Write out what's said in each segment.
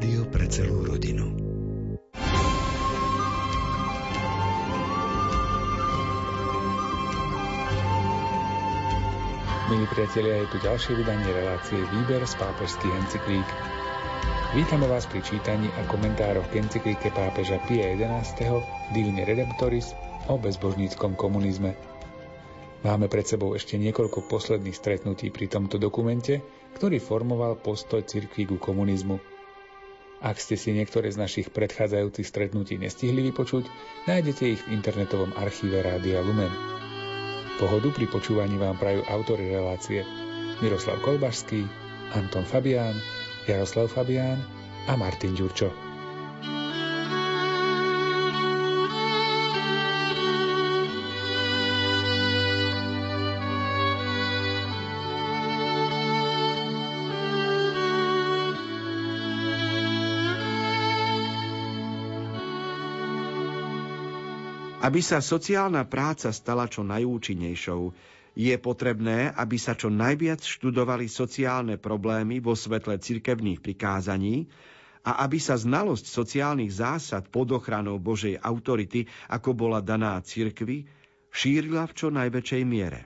Rádio pre celú rodinu. Milí priatelia, je tu ďalšie vydanie relácie Výber z pápežských encyklík. Vítame vás pri čítaní a komentároch k encyklíke pápeža Pia XI. Divine Redemptoris o bezbožníckom komunizme. Máme pred sebou ešte niekoľko posledných stretnutí pri tomto dokumente, ktorý formoval postoj cirkvi ku komunizmu. Ak ste si niektoré z našich predchádzajúcich stretnutí nestihli vypočuť, nájdete ich v internetovom archíve Rádia Lumen. Pohodu pri počúvaní vám prajú autory relácie Miroslav Kolbašský, Anton Fabián, Jaroslav Fabián a Martin Ďurčo. Aby sa sociálna práca stala čo najúčinnejšou, je potrebné, aby sa čo najviac študovali sociálne problémy vo svetle cirkevných prikázaní a aby sa znalosť sociálnych zásad pod ochranou Božej autority, ako bola daná cirkvi, šírila v čo najväčšej miere.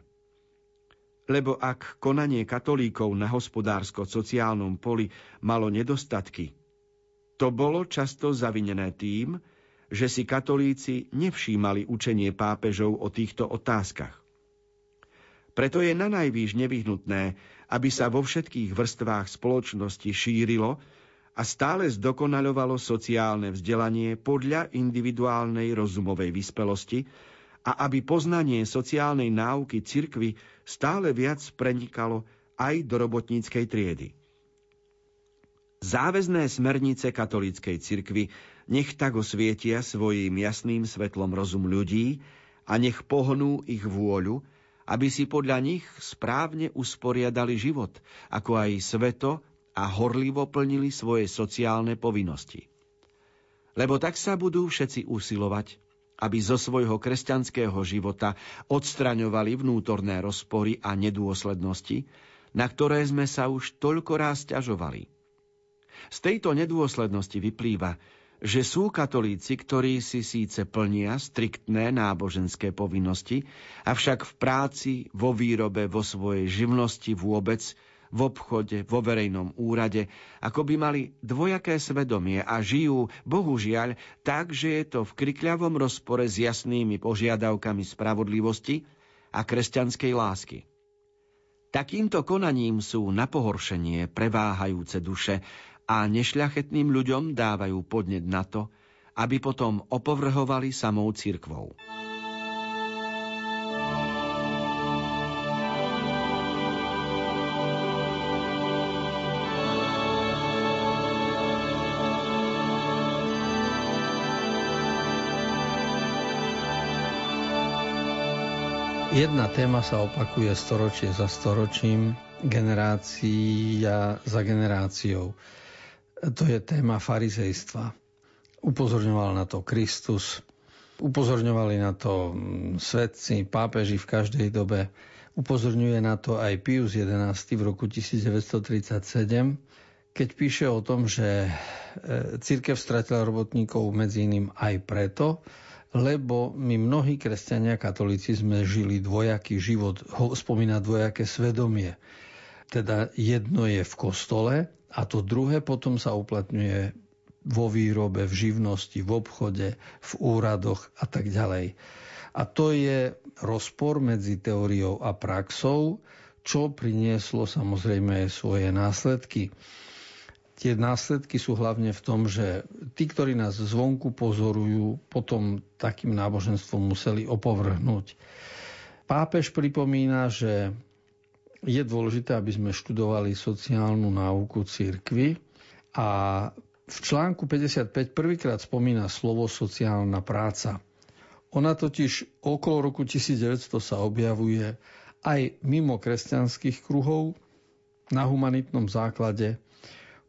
Lebo ak konanie katolíkov na hospodársko-sociálnom poli malo nedostatky, to bolo často zavinené tým, že si katolíci nevšímali učenie pápežov o týchto otázkach. Preto je na najvýš nevyhnutné, aby sa vo všetkých vrstvách spoločnosti šírilo a stále zdokonaľovalo sociálne vzdelanie podľa individuálnej rozumovej vyspelosti a aby poznanie sociálnej náuky cirkvy stále viac prenikalo aj do robotníckej triedy. Záväzné smernice katolíckej cirkvy nech tak osvietia svojim jasným svetlom rozum ľudí a nech pohnú ich vôľu, aby si podľa nich správne usporiadali život, ako aj sveto a horlivo plnili svoje sociálne povinnosti. Lebo tak sa budú všetci usilovať, aby zo svojho kresťanského života odstraňovali vnútorné rozpory a nedôslednosti, na ktoré sme sa už toľko raz ťažovali. Z tejto nedôslednosti vyplýva, že sú katolíci, ktorí si síce plnia striktné náboženské povinnosti, avšak v práci, vo výrobe, vo svojej živnosti vôbec, v obchode, vo verejnom úrade, ako by mali dvojaké svedomie a žijú, bohužiaľ, tak, že je to v krikľavom rozpore s jasnými požiadavkami spravodlivosti a kresťanskej lásky. Takýmto konaním sú na pohoršenie preváhajúce duše a nešľachetným ľuďom dávajú podnet na to, aby potom opovrhovali samou cirkvou. Jedna téma sa opakuje storočie za storočím, generácia za generáciou to je téma farizejstva. Upozorňoval na to Kristus, upozorňovali na to mm, svetci, pápeži v každej dobe. Upozorňuje na to aj Pius XI v roku 1937, keď píše o tom, že e, církev stratila robotníkov medzi iným aj preto, lebo my mnohí kresťania katolíci sme žili dvojaký život, ho spomína dvojaké svedomie. Teda jedno je v kostole a to druhé potom sa uplatňuje vo výrobe, v živnosti, v obchode, v úradoch a tak ďalej. A to je rozpor medzi teóriou a praxou, čo prinieslo samozrejme svoje následky. Tie následky sú hlavne v tom, že tí, ktorí nás zvonku pozorujú, potom takým náboženstvom museli opovrhnúť. Pápež pripomína, že je dôležité, aby sme študovali sociálnu náuku církvy a v článku 55 prvýkrát spomína slovo sociálna práca. Ona totiž okolo roku 1900 sa objavuje aj mimo kresťanských kruhov na humanitnom základe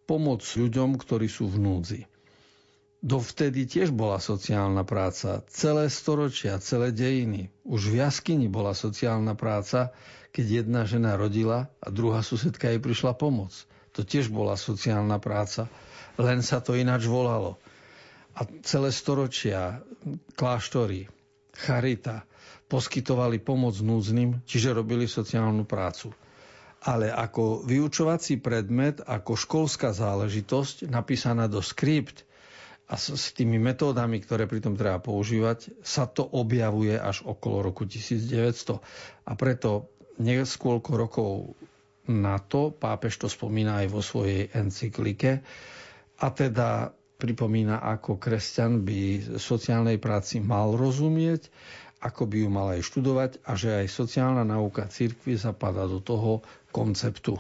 pomoc ľuďom, ktorí sú v núdzi. Dovtedy tiež bola sociálna práca. Celé storočia, celé dejiny. Už v jaskyni bola sociálna práca, keď jedna žena rodila a druhá susedka jej prišla pomoc. To tiež bola sociálna práca. len sa to ináč volalo. A celé storočia kláštory, charita poskytovali pomoc núdznym, čiže robili sociálnu prácu. Ale ako vyučovací predmet, ako školská záležitosť napísaná do skript a s, s tými metódami, ktoré pritom treba používať, sa to objavuje až okolo roku 1900. A preto niekoľko rokov na to, pápež to spomína aj vo svojej encyklike, a teda pripomína, ako kresťan by sociálnej práci mal rozumieť, ako by ju mal aj študovať a že aj sociálna nauka cirkvi zapadá do toho konceptu.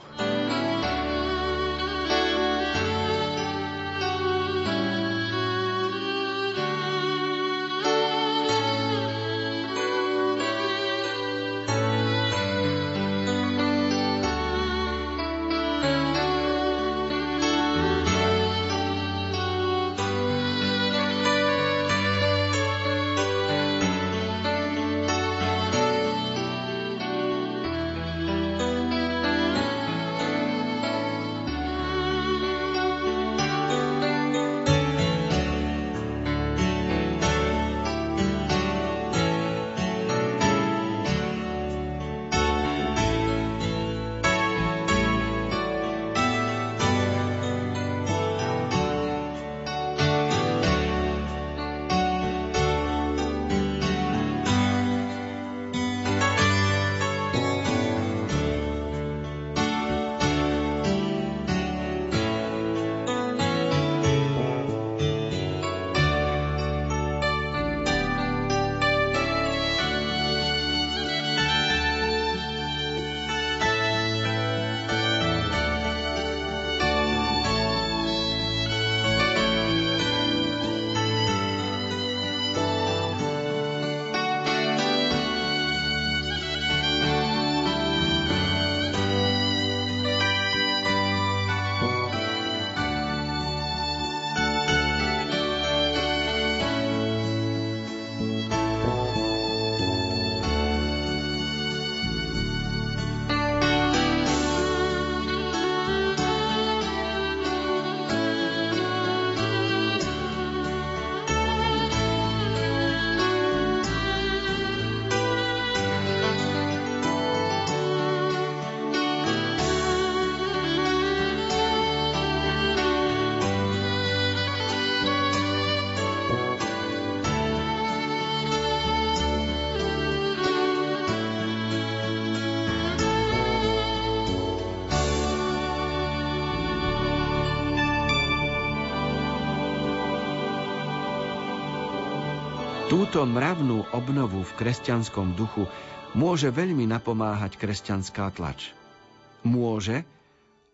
Túto mravnú obnovu v kresťanskom duchu môže veľmi napomáhať kresťanská tlač. Môže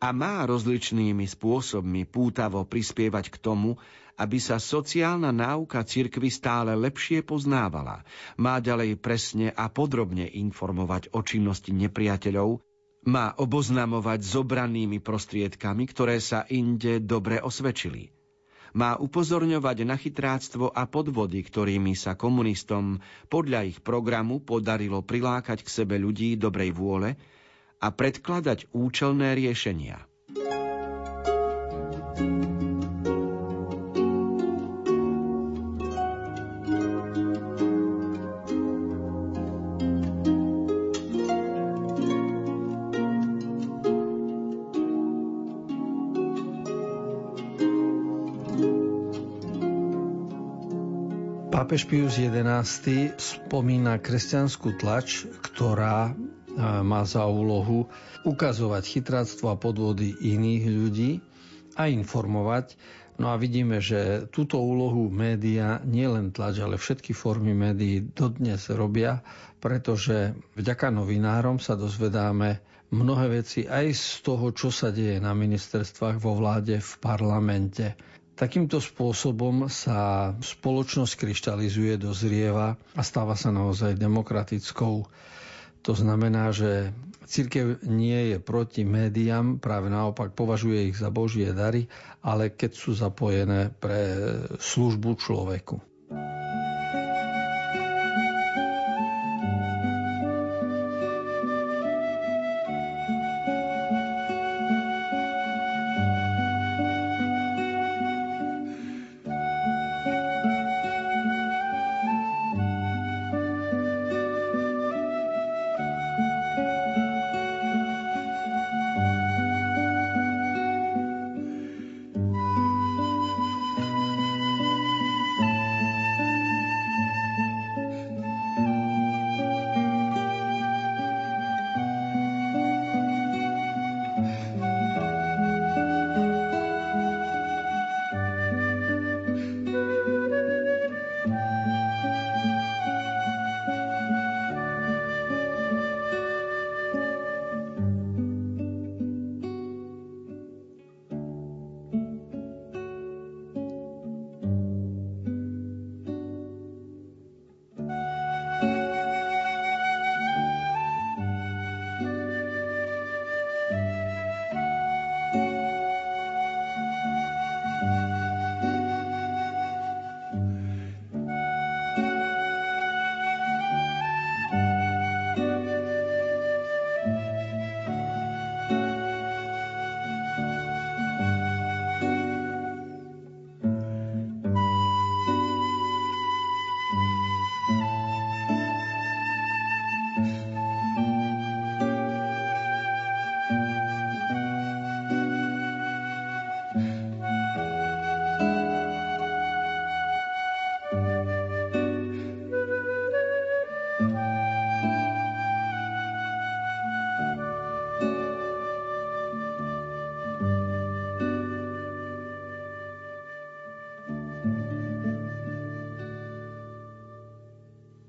a má rozličnými spôsobmi pútavo prispievať k tomu, aby sa sociálna náuka cirkvy stále lepšie poznávala, má ďalej presne a podrobne informovať o činnosti nepriateľov, má oboznamovať s obranými prostriedkami, ktoré sa inde dobre osvedčili – má upozorňovať na chytráctvo a podvody, ktorými sa komunistom podľa ich programu podarilo prilákať k sebe ľudí dobrej vôle a predkladať účelné riešenia. Pápež Pius XI spomína kresťanskú tlač, ktorá má za úlohu ukazovať chytráctvo a podvody iných ľudí a informovať. No a vidíme, že túto úlohu média, nielen tlač, ale všetky formy médií dodnes robia, pretože vďaka novinárom sa dozvedáme mnohé veci aj z toho, čo sa deje na ministerstvách, vo vláde, v parlamente. Takýmto spôsobom sa spoločnosť kryštalizuje, dozrieva a stáva sa naozaj demokratickou. To znamená, že církev nie je proti médiám, práve naopak považuje ich za božie dary, ale keď sú zapojené pre službu človeku.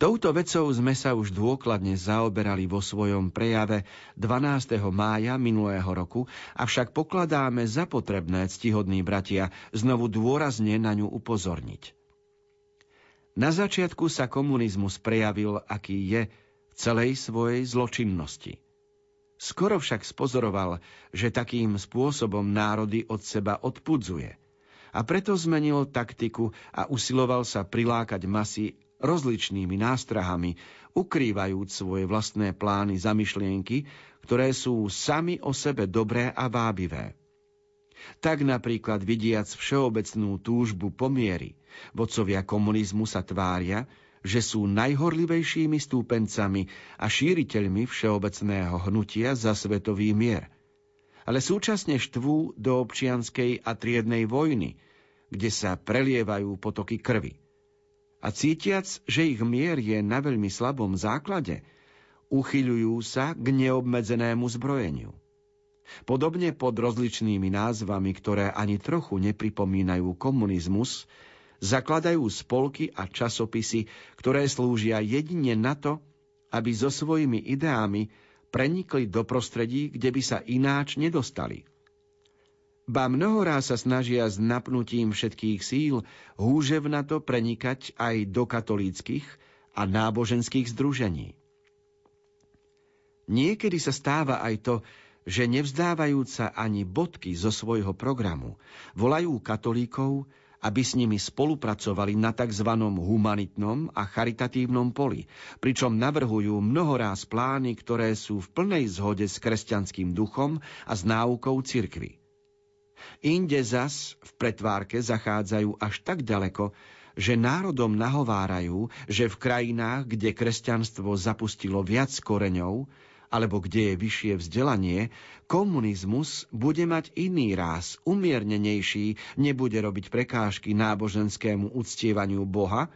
Touto vecou sme sa už dôkladne zaoberali vo svojom prejave 12. mája minulého roku, avšak pokladáme za potrebné, ctihodní bratia, znovu dôrazne na ňu upozorniť. Na začiatku sa komunizmus prejavil, aký je v celej svojej zločinnosti. Skoro však spozoroval, že takým spôsobom národy od seba odpudzuje a preto zmenil taktiku a usiloval sa prilákať masy rozličnými nástrahami, ukrývajúc svoje vlastné plány za myšlienky, ktoré sú sami o sebe dobré a vábivé. Tak napríklad vidiac všeobecnú túžbu pomiery, vodcovia komunizmu sa tvária, že sú najhorlivejšími stúpencami a šíriteľmi všeobecného hnutia za svetový mier. Ale súčasne štvú do občianskej a triednej vojny, kde sa prelievajú potoky krvi a cítiac, že ich mier je na veľmi slabom základe, uchyľujú sa k neobmedzenému zbrojeniu. Podobne pod rozličnými názvami, ktoré ani trochu nepripomínajú komunizmus, zakladajú spolky a časopisy, ktoré slúžia jedine na to, aby so svojimi ideami prenikli do prostredí, kde by sa ináč nedostali – ba mnohorá sa snažia s napnutím všetkých síl húževnato prenikať aj do katolíckých a náboženských združení. Niekedy sa stáva aj to, že nevzdávajúca ani bodky zo svojho programu volajú katolíkov, aby s nimi spolupracovali na tzv. humanitnom a charitatívnom poli, pričom navrhujú mnohoráz plány, ktoré sú v plnej zhode s kresťanským duchom a s náukou cirkvy. Inde zas v pretvárke zachádzajú až tak ďaleko, že národom nahovárajú, že v krajinách, kde kresťanstvo zapustilo viac koreňov, alebo kde je vyššie vzdelanie, komunizmus bude mať iný ráz, umiernenejší, nebude robiť prekážky náboženskému uctievaniu Boha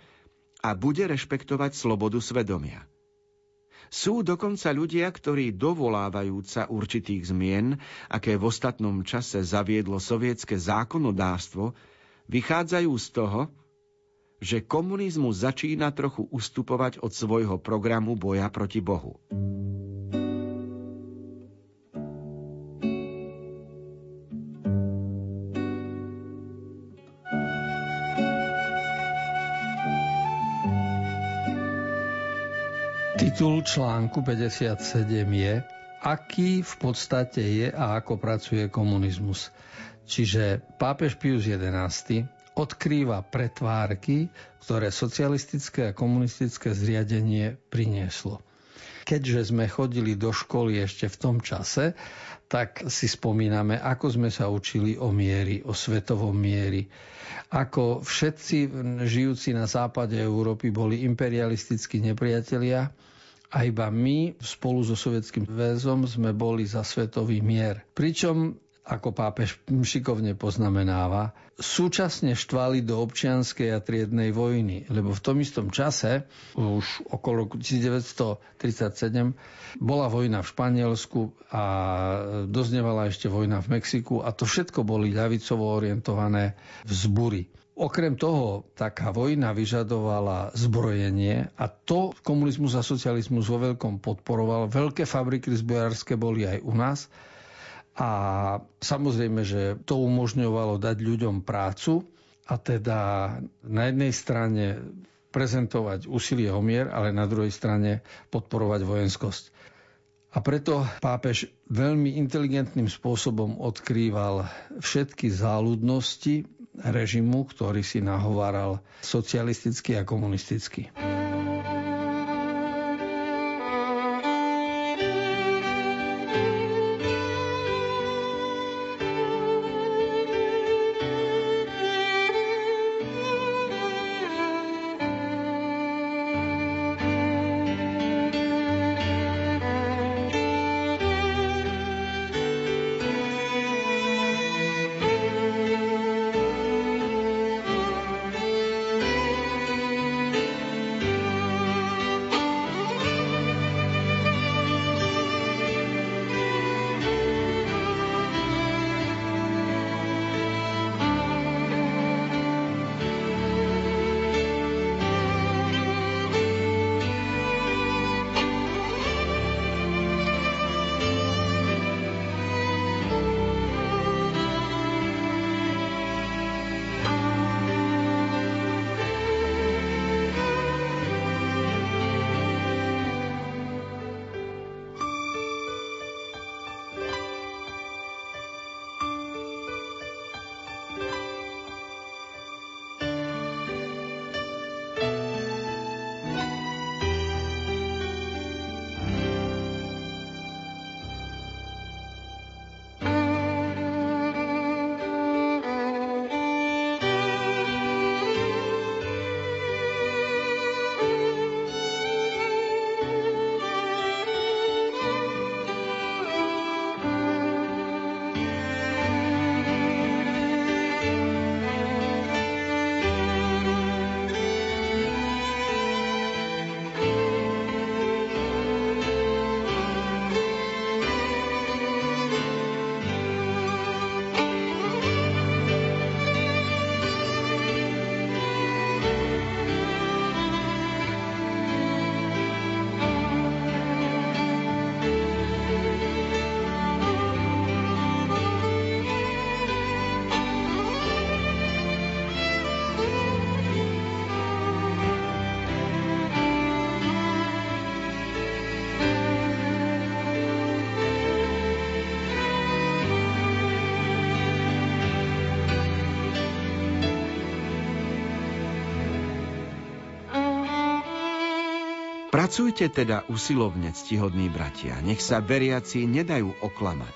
a bude rešpektovať slobodu svedomia. Sú dokonca ľudia, ktorí dovolávajú sa určitých zmien, aké v ostatnom čase zaviedlo sovietské zákonodárstvo, vychádzajú z toho, že komunizmus začína trochu ustupovať od svojho programu boja proti Bohu. Titul článku 57 je, aký v podstate je a ako pracuje komunizmus. Čiže pápež Pius XI odkrýva pretvárky, ktoré socialistické a komunistické zriadenie prinieslo. Keďže sme chodili do školy ešte v tom čase, tak si spomíname, ako sme sa učili o miery, o svetovom miery. Ako všetci žijúci na západe Európy boli imperialistickí nepriatelia, a iba my spolu so Sovietským väzom sme boli za svetový mier. Pričom ako pápež šikovne poznamenáva, súčasne štvali do občianskej a triednej vojny, lebo v tom istom čase, už okolo 1937, bola vojna v Španielsku a doznevala ešte vojna v Mexiku a to všetko boli ľavicovo orientované vzbury. Okrem toho, taká vojna vyžadovala zbrojenie a to komunizmus a socializmus vo veľkom podporoval. Veľké fabriky zbrojárske boli aj u nás a samozrejme, že to umožňovalo dať ľuďom prácu a teda na jednej strane prezentovať úsilie o mier, ale na druhej strane podporovať vojenskosť. A preto pápež veľmi inteligentným spôsobom odkrýval všetky záľudnosti režimu, ktorý si nahováral socialisticky a komunisticky. Pracujte teda usilovne, ctihodní bratia, nech sa veriaci nedajú oklamať.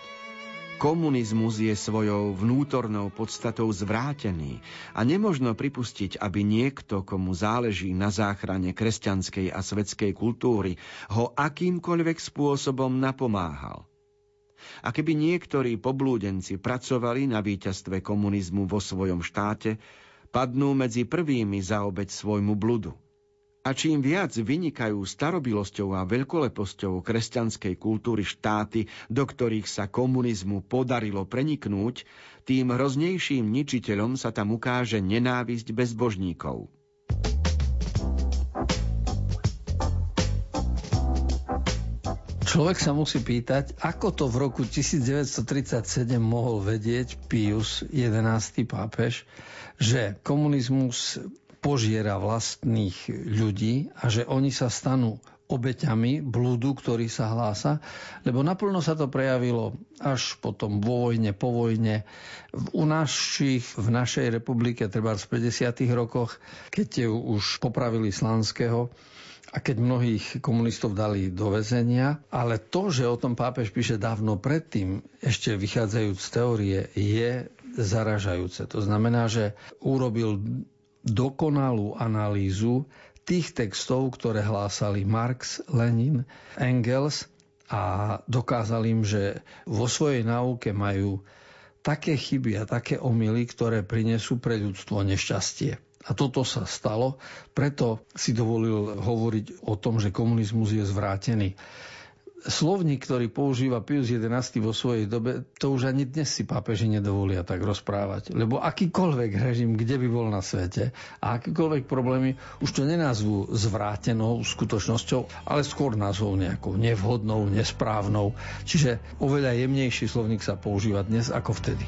Komunizmus je svojou vnútornou podstatou zvrátený a nemožno pripustiť, aby niekto, komu záleží na záchrane kresťanskej a svetskej kultúry, ho akýmkoľvek spôsobom napomáhal. A keby niektorí poblúdenci pracovali na víťazstve komunizmu vo svojom štáte, padnú medzi prvými za obeď svojmu bludu – a čím viac vynikajú starobilosťou a veľkoleposťou kresťanskej kultúry štáty, do ktorých sa komunizmu podarilo preniknúť, tým hroznejším ničiteľom sa tam ukáže nenávisť bezbožníkov. Človek sa musí pýtať, ako to v roku 1937 mohol vedieť Pius, 11. pápež, že komunizmus požiera vlastných ľudí a že oni sa stanú obeťami blúdu, ktorý sa hlása, lebo naplno sa to prejavilo až potom vo vojne, po vojne. U našich, v našej republike, treba v 50. rokoch, keď už popravili Slanského, a keď mnohých komunistov dali do väzenia. Ale to, že o tom pápež píše dávno predtým, ešte vychádzajúc z teórie, je zaražajúce. To znamená, že urobil dokonalú analýzu tých textov, ktoré hlásali Marx, Lenin, Engels a dokázal im, že vo svojej náuke majú také chyby a také omily, ktoré prinesú pre ľudstvo nešťastie. A toto sa stalo, preto si dovolil hovoriť o tom, že komunizmus je zvrátený slovník, ktorý používa Pius XI vo svojej dobe, to už ani dnes si pápeži nedovolia tak rozprávať. Lebo akýkoľvek režim, kde by bol na svete a akýkoľvek problémy, už to nenazvú zvrátenou skutočnosťou, ale skôr nazvou nejakou nevhodnou, nesprávnou. Čiže oveľa jemnejší slovník sa používa dnes ako vtedy.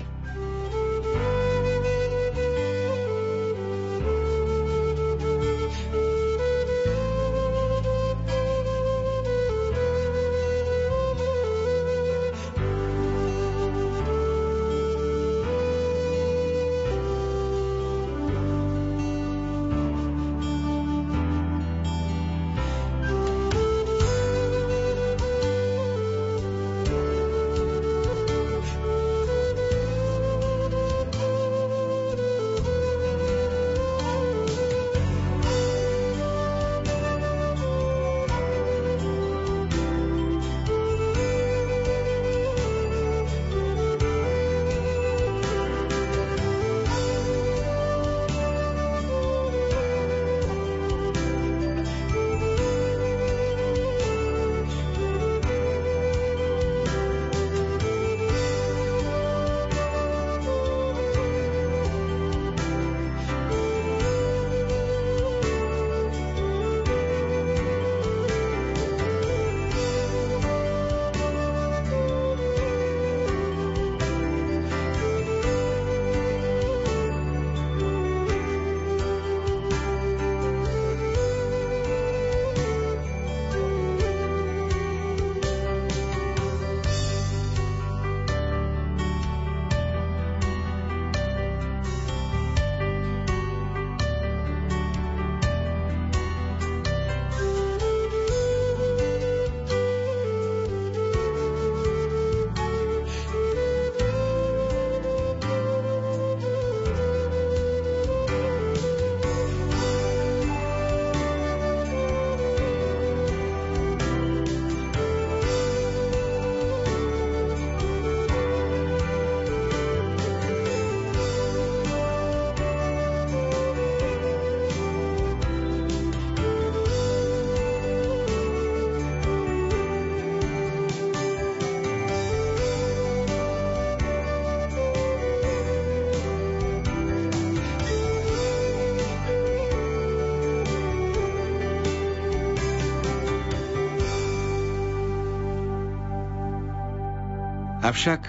Avšak,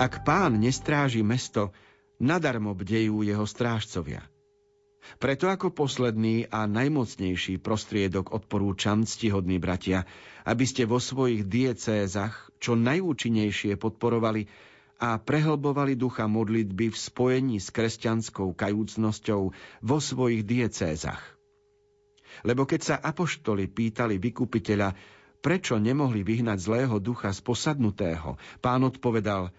ak pán nestráži mesto, nadarmo bdejú jeho strážcovia. Preto ako posledný a najmocnejší prostriedok odporúčam, ctihodní bratia, aby ste vo svojich diecézach čo najúčinnejšie podporovali a prehlbovali ducha modlitby v spojení s kresťanskou kajúcnosťou vo svojich diecézach. Lebo keď sa apoštoli pýtali vykupiteľa, prečo nemohli vyhnať zlého ducha z posadnutého, pán odpovedal,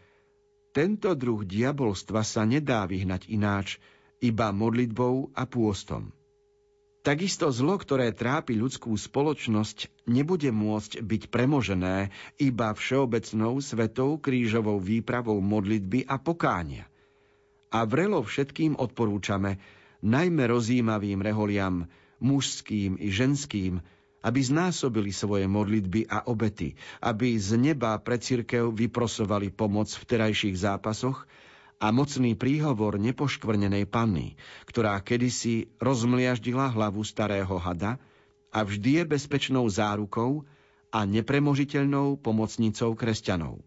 tento druh diabolstva sa nedá vyhnať ináč, iba modlitbou a pôstom. Takisto zlo, ktoré trápi ľudskú spoločnosť, nebude môcť byť premožené iba všeobecnou svetou krížovou výpravou modlitby a pokánia. A vrelo všetkým odporúčame, najmä rozímavým reholiam, mužským i ženským, aby znásobili svoje modlitby a obety, aby z neba pre církev vyprosovali pomoc v terajších zápasoch a mocný príhovor nepoškvrnenej panny, ktorá kedysi rozmliaždila hlavu starého hada a vždy je bezpečnou zárukou a nepremožiteľnou pomocnicou kresťanov.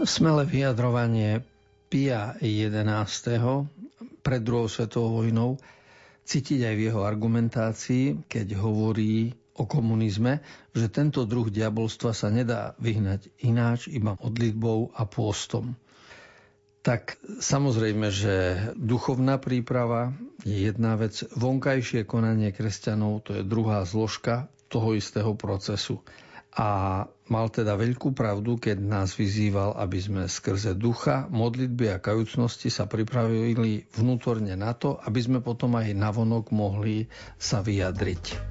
Smelé vyjadrovanie Pia XI. pred druhou svetovou vojnou cítiť aj v jeho argumentácii, keď hovorí o komunizme, že tento druh diabolstva sa nedá vyhnať ináč, iba modlitbou a pôstom. Tak samozrejme, že duchovná príprava je jedna vec, vonkajšie konanie kresťanov to je druhá zložka toho istého procesu a mal teda veľkú pravdu, keď nás vyzýval, aby sme skrze ducha, modlitby a kajúcnosti sa pripravili vnútorne na to, aby sme potom aj navonok mohli sa vyjadriť.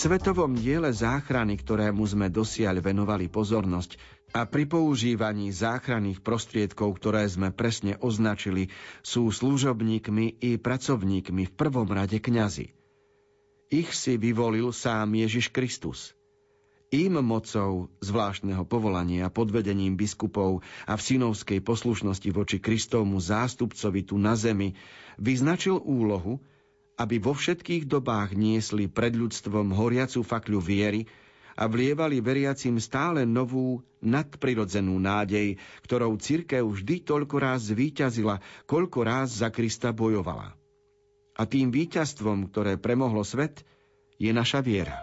Svetovom diele záchrany, ktorému sme dosiaľ venovali pozornosť, a pri používaní záchranných prostriedkov, ktoré sme presne označili, sú služobníkmi i pracovníkmi v prvom rade kňazi. Ich si vyvolil sám Ježiš Kristus. Im mocou zvláštneho povolania pod vedením biskupov a v synovskej poslušnosti voči Kristovmu zástupcovi tu na zemi vyznačil úlohu, aby vo všetkých dobách niesli pred ľudstvom horiacu fakľu viery a vlievali veriacim stále novú, nadprirodzenú nádej, ktorou cirkev vždy toľko raz zvíťazila, koľko raz za Krista bojovala. A tým víťazstvom, ktoré premohlo svet, je naša viera.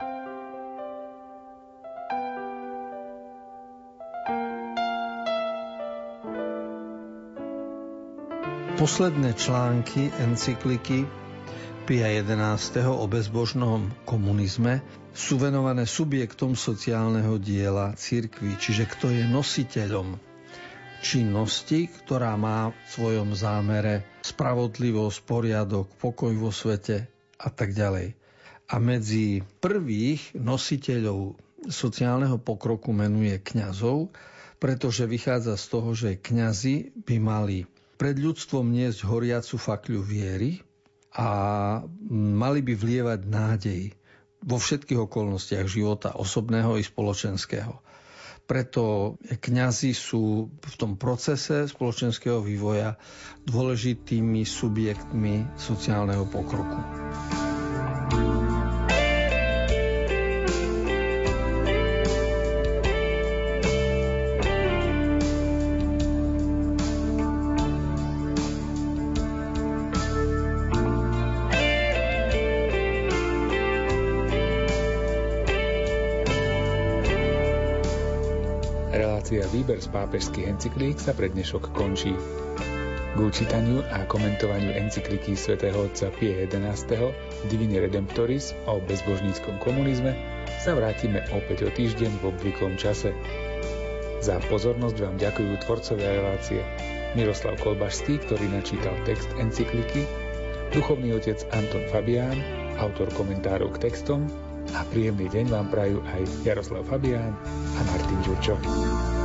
Posledné články encykliky Pia 11. o bezbožnom komunizme sú venované subjektom sociálneho diela cirkvi, čiže kto je nositeľom činnosti, ktorá má v svojom zámere spravodlivosť, poriadok, pokoj vo svete a tak ďalej. A medzi prvých nositeľov sociálneho pokroku menuje kňazov, pretože vychádza z toho, že kňazi by mali pred ľudstvom niesť horiacu fakľu viery, a mali by vlievať nádej vo všetkých okolnostiach života, osobného i spoločenského. Preto kňazi sú v tom procese spoločenského vývoja dôležitými subjektmi sociálneho pokroku. Výber z pápežských encyklík sa pre dnešok končí. K učítaniu a komentovaniu encykliky svätého otca Pie 11. Divine Redemptoris o bezbožníckom komunizme sa vrátime opäť o týždeň v obvyklom čase. Za pozornosť vám ďakujú tvorcovia relácie Miroslav Kolbašský, ktorý načítal text encykliky, duchovný otec Anton Fabián, autor komentárov k textom a príjemný deň vám prajú aj Jaroslav Fabián a Martin Ďurčo.